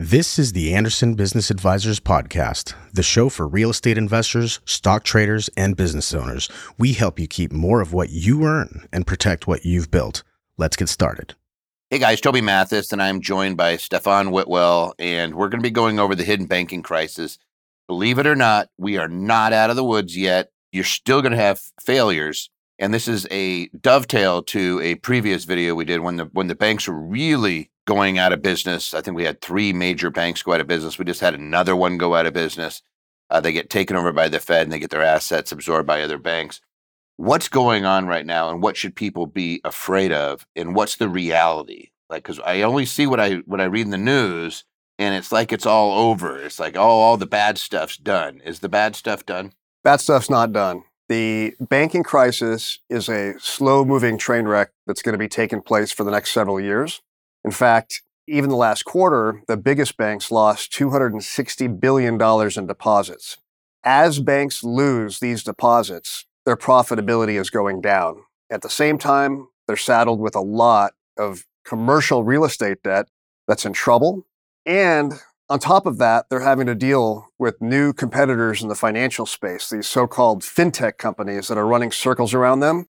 This is the Anderson Business Advisors Podcast, the show for real estate investors, stock traders, and business owners. We help you keep more of what you earn and protect what you've built. Let's get started. Hey guys, Toby Mathis, and I'm joined by Stefan Whitwell, and we're going to be going over the hidden banking crisis. Believe it or not, we are not out of the woods yet. You're still going to have failures. And this is a dovetail to a previous video we did when the when the banks were really going out of business. I think we had three major banks go out of business. We just had another one go out of business. Uh, they get taken over by the Fed and they get their assets absorbed by other banks. What's going on right now, and what should people be afraid of, and what's the reality? Like, because I only see what I what I read in the news, and it's like it's all over. It's like, oh, all the bad stuff's done. Is the bad stuff done? Bad stuff's not done. The banking crisis is a slow moving train wreck that's going to be taking place for the next several years. In fact, even the last quarter, the biggest banks lost $260 billion in deposits. As banks lose these deposits, their profitability is going down. At the same time, they're saddled with a lot of commercial real estate debt that's in trouble. And on top of that, they're having to deal with new competitors in the financial space, these so called fintech companies that are running circles around them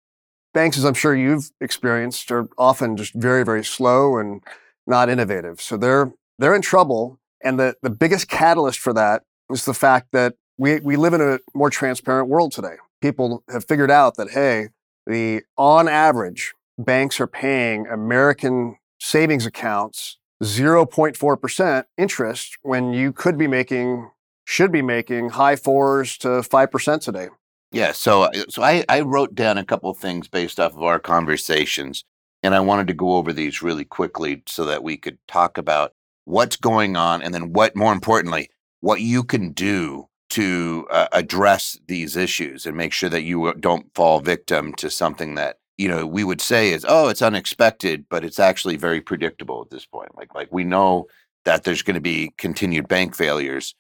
banks, as I'm sure you've experienced, are often just very, very slow and not innovative. So they're they're in trouble. And the, the biggest catalyst for that is the fact that we, we live in a more transparent world today. People have figured out that, hey, the on average, banks are paying American savings accounts 0.4% interest when you could be making, should be making high fours to 5% today. Yeah, so uh, so I, I wrote down a couple of things based off of our conversations, and I wanted to go over these really quickly so that we could talk about what's going on, and then what, more importantly, what you can do to uh, address these issues and make sure that you uh, don't fall victim to something that you know we would say is oh it's unexpected, but it's actually very predictable at this point. Like like we know that there's going to be continued bank failures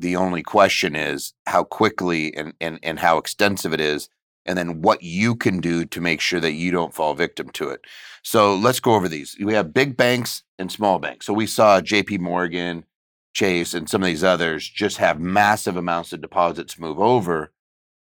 the only question is how quickly and, and, and how extensive it is, and then what you can do to make sure that you don't fall victim to it. So let's go over these. We have big banks and small banks. So we saw JP Morgan, Chase, and some of these others just have massive amounts of deposits move over.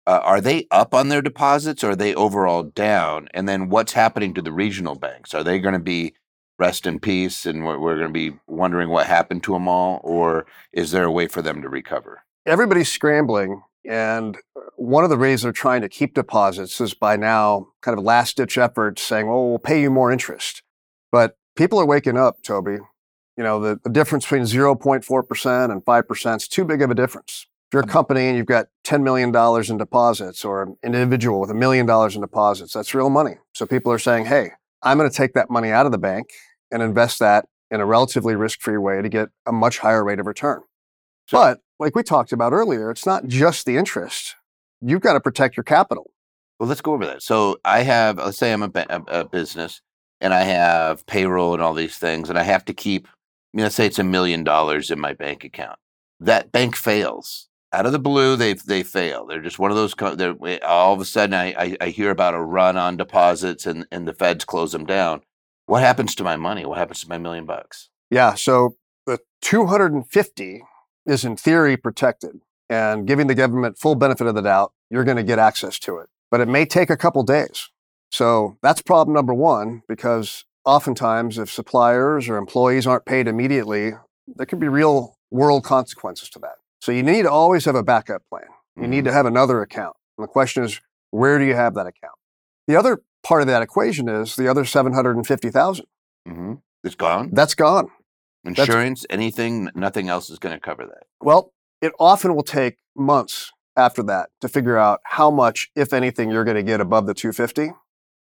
Uh, are they up on their deposits or are they overall down? And then what's happening to the regional banks? Are they going to be rest in peace and we're, we're going to be wondering what happened to them all or is there a way for them to recover? Everybody's scrambling and uh, one of the ways they're trying to keep deposits is by now kind of last ditch effort saying well we'll pay you more interest. But people are waking up toby. You know the, the difference between 0.4% and 5% is too big of a difference. If you're a company and you've got $10 million in deposits or an individual with a million dollars in deposits that's real money. So people are saying hey i'm going to take that money out of the bank and invest that in a relatively risk free way to get a much higher rate of return. But like we talked about earlier, it's not just the interest. You've got to protect your capital. Well, let's go over that. So I have, let's say I'm a, a, a business and I have payroll and all these things, and I have to keep, I mean, let's say it's a million dollars in my bank account. That bank fails out of the blue. They they fail. They're just one of those. They're, all of a sudden, I, I, I hear about a run on deposits, and and the feds close them down. What happens to my money? What happens to my million bucks? Yeah, so the 250 is in theory protected and giving the government full benefit of the doubt, you're going to get access to it. But it may take a couple days. So that's problem number 1 because oftentimes if suppliers or employees aren't paid immediately, there can be real world consequences to that. So you need to always have a backup plan. You mm-hmm. need to have another account. And the question is, where do you have that account? The other part of that equation is the other 750,000. Mm-hmm. It's gone. That's gone. Insurance, That's, anything, nothing else is going to cover that. Well, it often will take months after that to figure out how much, if anything, you're going to get above the 250.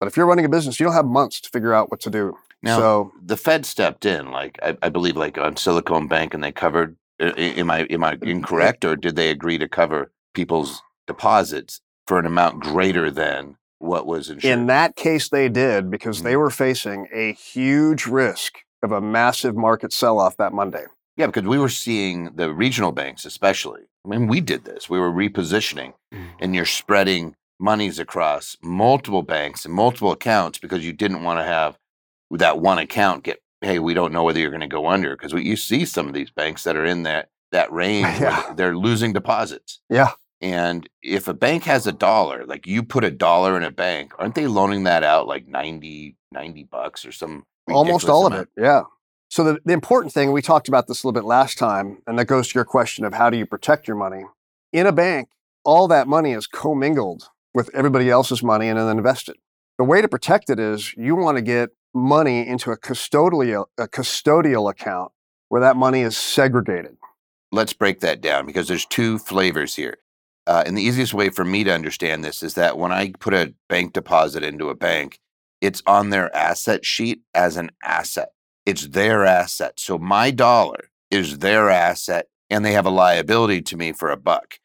But if you're running a business, you don't have months to figure out what to do. Now, so the Fed stepped in, like I, I believe, like on Silicon Bank, and they covered. Am I am I incorrect, or did they agree to cover people's deposits for an amount greater than what was insured. In that case, they did because mm-hmm. they were facing a huge risk of a massive market sell off that Monday. Yeah, because we were seeing the regional banks, especially. I mean, we did this. We were repositioning, mm-hmm. and you're spreading monies across multiple banks and multiple accounts because you didn't want to have that one account get hey, we don't know whether you're going to go under because you see some of these banks that are in that that range Yeah. where they're losing deposits. Yeah. And if a bank has a dollar, like you put a dollar in a bank, aren't they loaning that out like 90, 90 bucks or some Almost all of it. Yeah. So the, the important thing, we talked about this a little bit last time, and that goes to your question of how do you protect your money? In a bank, all that money is commingled with everybody else's money and then invested. The way to protect it is you want to get money into a custodial, a custodial account where that money is segregated. let's break that down because there's two flavors here. Uh, and the easiest way for me to understand this is that when I put a bank deposit into a bank, it's on their asset sheet as an asset. It's their asset. So my dollar is their asset and they have a liability to me for a buck.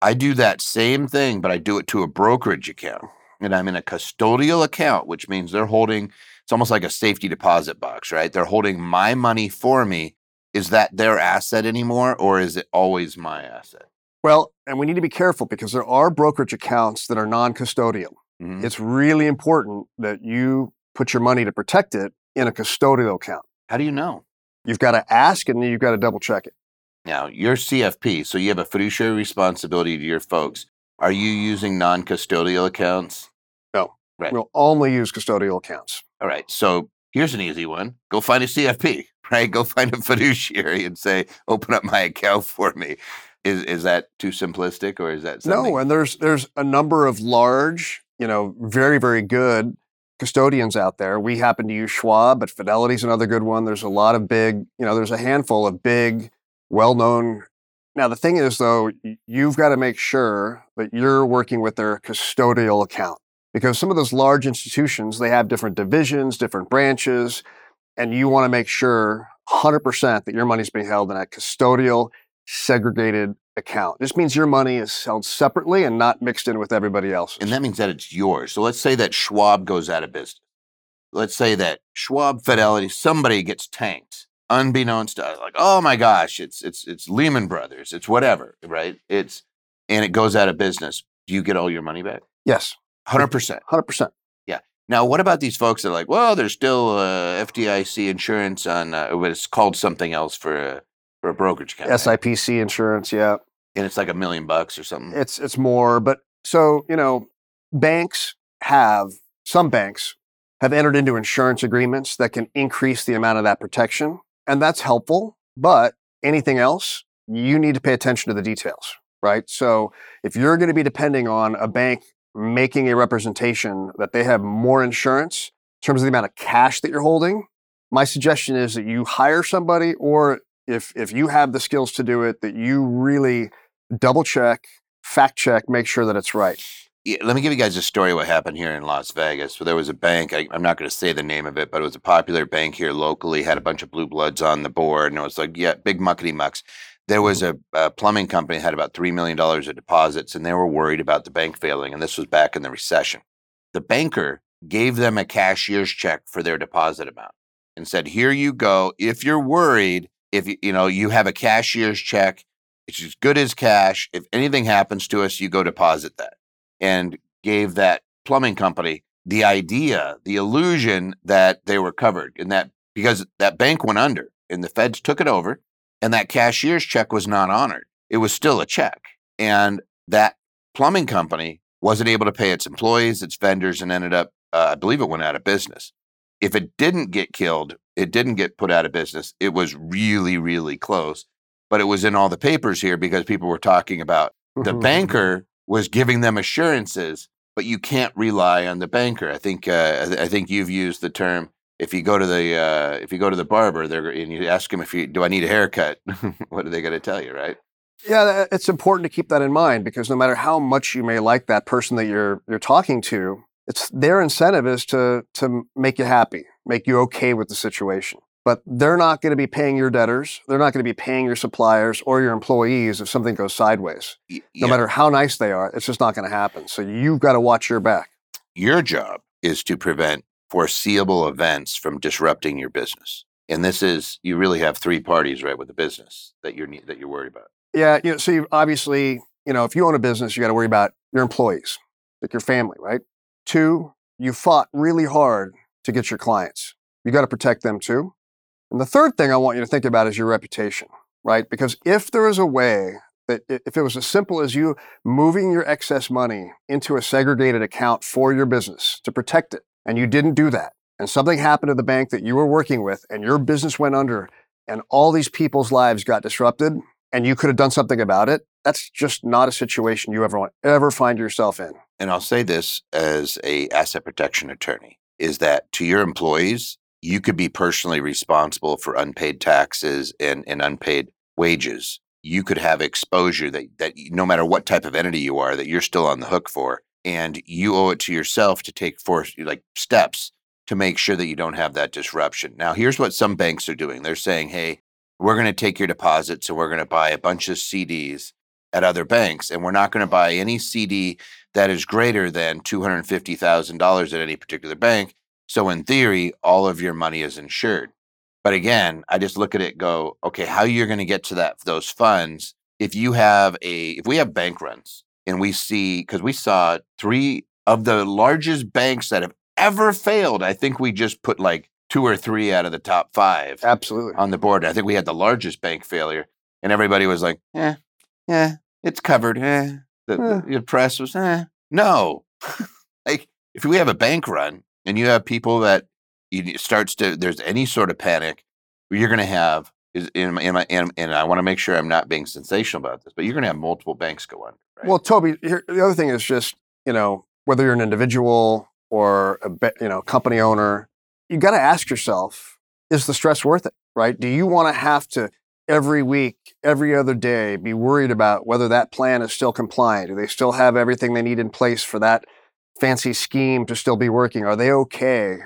I do that same thing, but I do it to a brokerage account. And I'm in a custodial account, which means they're holding, it's almost like a safety deposit box, right? They're holding my money for me is that their asset anymore or is it always my asset Well, and we need to be careful because there are brokerage accounts that are non custodial. Mhm. It's really important that you put your money to protect it in a custodial account. how do you know You've got to ask and you've got to double check it. now you're cfp so you have a fiduciary responsibility to your folks are you using non-custodial accounts Right. We'll only use custodial accounts. All right so here's an easy one go find a cfp right go find a fiduciary and say open up my account for me is, is that too simplistic or is that something No, and there's there's a number of large, you know, very very good custodians out there. We happen to use Schwab, but Fidelity's another good one. There's a lot of big, you know, there's a handful of big, well-known. Now the thing is though, you've got to make sure that you're working with their custodial account because some of those large institutions they have different divisions, different branches, and you want to make sure 100% that your money's being held in a custodial segregated account. This means your money is held separately and not mixed in with everybody else And that means that it's yours. So let's say that Schwab goes out of business. Let's say that Schwab Fidelity, somebody gets tanked, unbeknownst to us, like, oh my gosh, it's it's it's Lehman Brothers, it's whatever, right? It's and it goes out of business. Do you get all your money back? yes, Hundred percent. 100%. Yeah. Now, what about these folks that are like, well, there's still uh, FDIC insurance on, uh, but it's called something else for a for a brokerage account. SIPC insurance, yeah. and it's like a million bucks or something. It's it's more, but so, you know, banks have some banks have entered into insurance agreements that can increase the amount of that protection, and that's helpful, but anything else, you need to pay attention to the details, right? So, if you're going to be depending on a bank making a representation that they have more insurance in terms of the amount of cash that you're holding, my suggestion is that you hire somebody or if if you have the skills to do it that you really double check, fact check, make sure that it's right. Yeah, let me give you guys a story what happened here in Las Vegas. So there was a bank. I, I'm not going to say the name of it, but it was a popular bank here locally. Had a bunch of blue bloods on the board, and it was like, yeah, big muckety mucks. There was a, a plumbing company that had about three million dollars of deposits, and they were worried about the bank failing. And this was back in the recession. The banker gave them a cashier's check for their deposit amount and said, "Here you go. If you're worried, if you you know you have a cashier's check, it's as good as cash. If anything happens to us, you go deposit that." and gave that plumbing company the idea, the illusion that they were covered and that because that bank went under and the feds took it over and that cashier's check was not honored. It was still a check. And that plumbing company wasn't able to pay its employees, its vendors, and ended up, uh, I believe it went out of business. If it didn't get killed, it didn't get put out of business. It was really, really close. But it was in all the papers here because people were talking about the banker was giving them assurances, but you can't rely on the banker. I think uh, I think you've used the term if you go to the uh, if you go to the barber, they're and you ask them if you do I need a haircut, what are they going to tell you, right? Yeah, it's important to keep that in mind because no matter how much you may like that person that you're you're talking to, it's their incentive is to to make you happy, make you okay with the situation. But they're not going to be paying your debtors. They're not going to be paying your suppliers or your employees if something goes sideways. Y- No matter how nice they are, it's just not going to happen. So you've got to watch your back. your job is to prevent foreseeable events from disrupting your business. And this is you really have three parties, right, with the business that you're that you're worried about. Yeah, you know, so obviously, you know, if you own a business, you got to worry about your employees, like your family, right? Two, you fought really hard to get your clients. You got to protect them too. And the third thing I want you to think about is your reputation, right? Because if there is a way that if it was as simple as you moving your excess money into a segregated account for your business to protect it, and you didn't do that, and something happened to the bank that you were working with, and your business went under, and all these people's lives got disrupted, and you could have done something about it, that's just not a situation you ever want ever find yourself in. And I'll say this as a asset protection attorney is that to your employees, you could be personally responsible for unpaid taxes and, and unpaid wages. You could have exposure that, that no matter what type of entity you are, that you're still on the hook for. And you owe it to yourself to take for like steps to make sure that you don't have that disruption. Now, here's what some banks are doing. They're saying, hey, we're going to take your deposits and we're going to buy a bunch of CDs at other banks, and we're not going to buy any CD that is greater than $250,000 at any particular bank. So, in theory, all of your money is insured. But again, I just look at it go, okay, how you're going to get to that those funds if you have a if we have bank runs and we see because we saw three of the largest banks that have ever failed. I think we just put like two or three out of the top five Absolutely. on the board. I think we had the largest bank failure, and everybody was like, "Yeah, yeah, it's covered." Eh. The, Eh. the, the press was, eh. "No." like if we have a bank run and you have people that you, it starts to there's any sort of panic, you're going to have is in my, in my and, and I want to make sure I'm not being sensational about this, but you're going to have multiple banks go under. Right? Well, Toby, here, the other thing is just you know whether you're an individual or a be- you know company owner, you got to ask yourself: Is the stress worth it? Right? Do you want to have to every week, every other day, be worried about whether that plan is still compliant? Do they still have everything they need in place for that fancy scheme to still be working? Are they okay?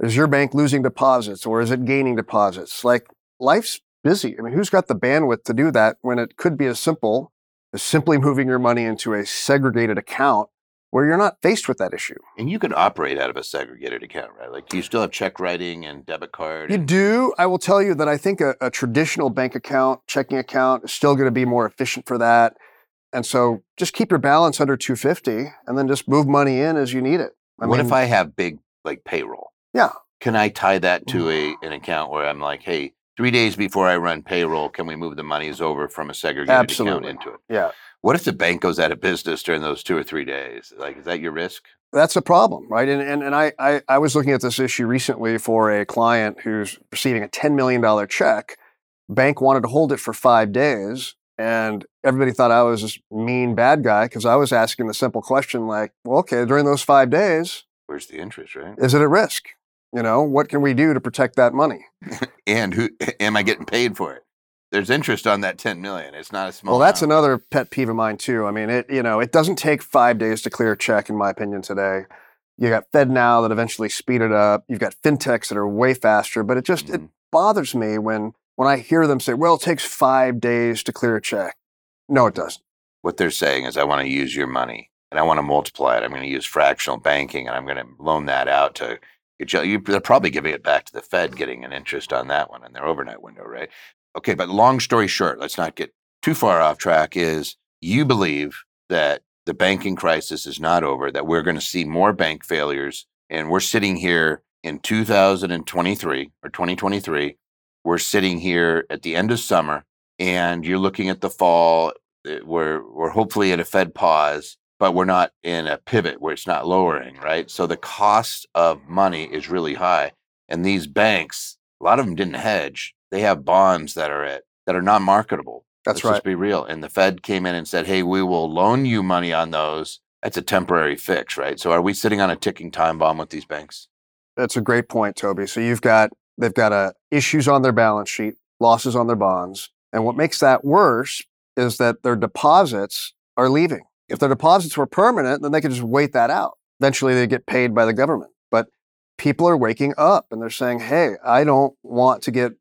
Is your bank losing deposits or is it gaining deposits? Like life's busy. I mean, who's got the bandwidth to do that when it could be as simple is simply moving your money into a segregated account where you're not faced with that issue. and you can operate out of a segregated account, right? Like you still have check writing and debit card. You do. I will tell you that I think a, a traditional bank account, checking account, is still going to be more efficient for that. And so just keep your balance under 250 and then just move money in as you need it. I what mean, if I have big like payroll? Yeah. Can I tie that to mm. a an account where I'm like, hey, three days before I run payroll, can we move the monies over from a segregated Absolutely. account into it? Yeah. What if the bank goes out of business during those two or three days? Like, is that your risk? That's a problem, right? And and, and I, I I was looking at this issue recently for a client who's receiving a $10 million check. Bank wanted to hold it for five days. And everybody thought I was this mean bad guy because I was asking the simple question like, well, okay, during those five days, Where's the interest, right? is it at risk? You know, what can we do to protect that money? And who am I getting paid for it? There's interest on that 10 million. It's not a small. Well, that's amount. another pet peeve of mine too. I mean, it you know, it doesn't take five days to clear a check, in my opinion. Today, you got FedNow that eventually speed it up. You've got fintechs that are way faster, but it just it Mhm. bothers me when when I hear them say, "Well, it takes five days to clear a check." No, it doesn't. what they're saying is I want to use your money and I want to multiply it. I'm going to use fractional banking and I'm going to loan that out to you. They're probably giving it back to the Fed, getting an interest on that one in their overnight window, right? Okay, but long story short, let's not get too far off track. Is you believe that the banking crisis is not over, that we're going to see more bank failures, and we're sitting here in 2023 or 2023. We're sitting here at the end of summer, and you're looking at the fall uh, we're we're hopefully in a Fed pause, but we're not in a pivot where it's not lowering, right? So the cost of money is really high, and these banks, a lot of them didn't hedge. They have bonds that are at that are not marketable. That's Let's right. Just be real. And the Fed came in and said, "Hey, we will loan you money on those." That's a temporary fix, right? So are we sitting on a ticking time bomb with these banks? That's a great point, Toby. So you've got they've got uh, issues on their balance sheet, losses on their bonds, and what makes that worse is that their deposits are leaving. If their deposits were permanent, then they could just wait that out. Eventually, they get paid by the government. But people are waking up and they're saying, "Hey, I don't want to get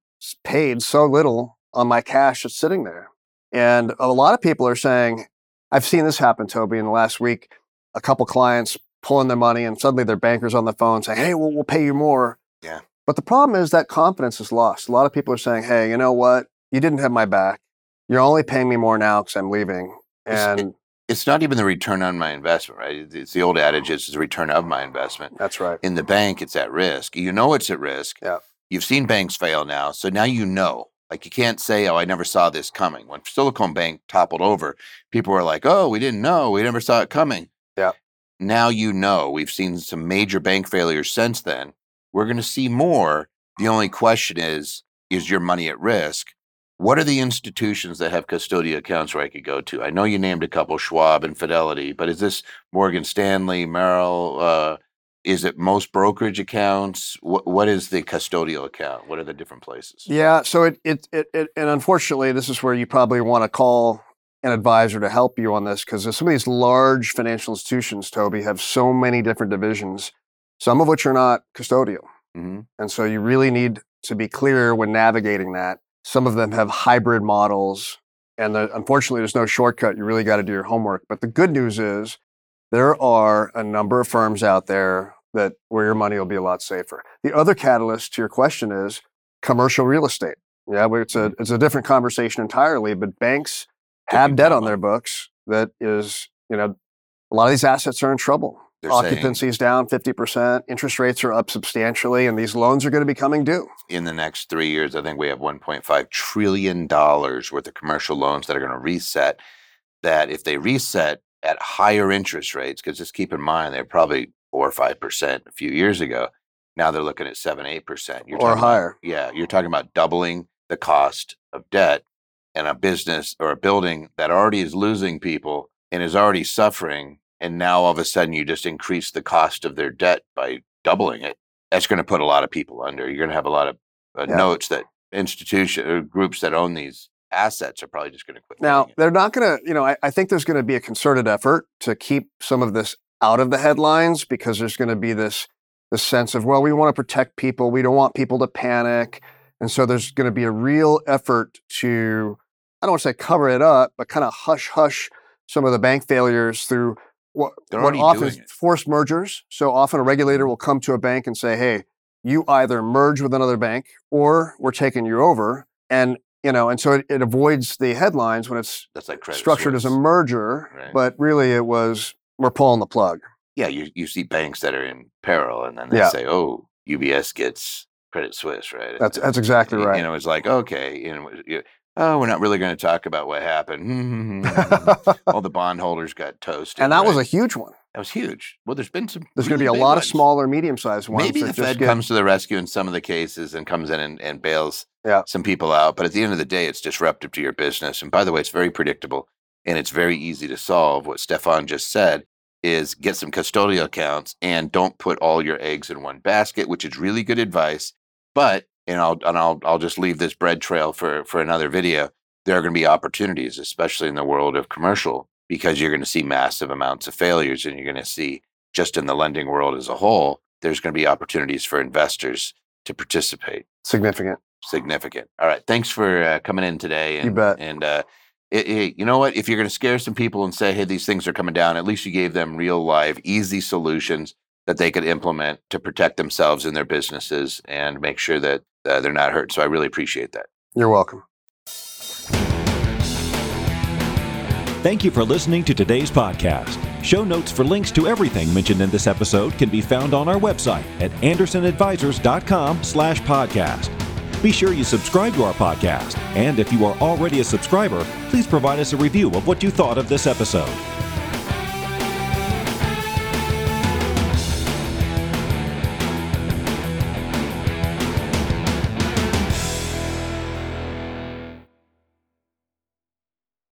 paid so little on my cash that's sitting there." And a lot of people are saying, "I've seen this happen, Toby, in the last week." A couple clients pulling their money and suddenly their banker's on the phone saying, Hey, we'll, we'll pay you more. Yeah. But the problem is that confidence is lost. A lot of people are saying, Hey, you know what? You didn't have my back. You're only paying me more now because I'm leaving. And It's not even the return on my investment, right? It's- the old adage: it's the return of my investment. that's right. in the bank, it's at risk. You know it's at risk. Yeah. You've seen banks fail now, so now you know. Like you can't say, "Oh, I never saw this coming." When Silicon Bank toppled over, people were like, "Oh, we didn't know. We never saw it coming." Yeah. Now you know. We've seen some major bank failures since then. We're going to see more. The only question is, is your money at risk? What are the institutions that have custodial accounts where I could go to? I know you named a couple, Schwab and Fidelity, but is this Morgan Stanley, Merrill? Uh, is it most brokerage accounts? What, what is the custodial account? What are the different places? Yeah, so it, it, it, it and unfortunately, this is where you probably want to call an advisor to help you on this because some of these large financial institutions, Toby, have so many different divisions, some of which are not custodial. hmm And so you really need to be clear when navigating that. Some of them have hybrid models. And the, unfortunately, there's no shortcut. You really got to do your homework. But the good news is there are a number of firms out there that where your money will be a lot safer. The other catalyst to your question is commercial real estate. Yeah, it's a it's a different conversation entirely. But banks have debt on their books that is, you know, a lot of these assets are in trouble. They're saying Occupancy is down 50%, interest rates are up substantially, and these loans are going to be coming due. in the next three years, I think we have 1.5 trillion dollars worth of commercial loans that are going to reset. That if they reset at higher interest rates, because just keep in mind they're probably four or five percent a few years ago. Now they're looking at seven, eight percent. Or higher. yeah, you're talking about doubling the cost of debt, and a business or a building that already is losing people and is already suffering, and now all of a sudden you just increase the cost of their debt by doubling it. That's going to put a lot of people under. You're going to have a lot of uh, Yeah. notes that institution or groups that own these assets are probably just going to quit. Now, they're not going to, you know, I, I think there's going to be a concerted effort to keep some of this out of the headlines because there's going to be this this sense of, well, we want to protect people. We don't want people to panic. And so there's going to be a real effort to, I don't want to say cover it up, but kind of hush hush some of the bank failures through what, what often is forced mergers. So often a regulator mm-hmm. will come to a bank and say, hey, you either merge with another bank or we're taking you over. And, you know, and so it, it avoids the headlines when it's that's like structured as a merger, Right. but really it was we're pulling the plug. yeah, you, you see banks that are in peril, and then they Yeah. say, "Oh, UBS gets Credit Suisse," right? That's that's exactly right. You know, it's like okay, you know, oh, we're not really going to talk about what happened. All the bondholders got toasted, and that was a huge one. that was huge. Well, there's been some. There's going to be a lot of ones. smaller, medium-sized ones. Maybe the Fed get- comes to the rescue in some of the cases and comes in and, and bails Yeah. some people out. But at the end of the day, it's disruptive to your business. And by the way, it's very predictable and it's very easy to solve. What Stefan just said is get some custodial accounts and don't put all your eggs in one basket, which is really good advice. But and I'll and I'll I'll just leave this bread trail for for another video. There are going to be opportunities, especially in the world of commercial, because you're going to see massive amounts of failures, and you're going to see just in the lending world as a whole, there's going to be opportunities for investors to participate. significant. Significant. All right. Thanks for uh, coming in today. And, bet. And uh, it, it- you know what? If you're going to scare some people and say, hey, these things are coming down, at least you gave them real, live, easy solutions that they could implement to protect themselves and their businesses and make sure that uh, they're not hurt. So I really appreciate that. You're welcome. Thank you for listening to today's podcast. Show notes for links to everything mentioned in this episode can be found on our website at andersonadvisors.com slash podcast. Be sure you subscribe to our podcast, and if you are already a subscriber, please provide us a review of what you thought of this episode.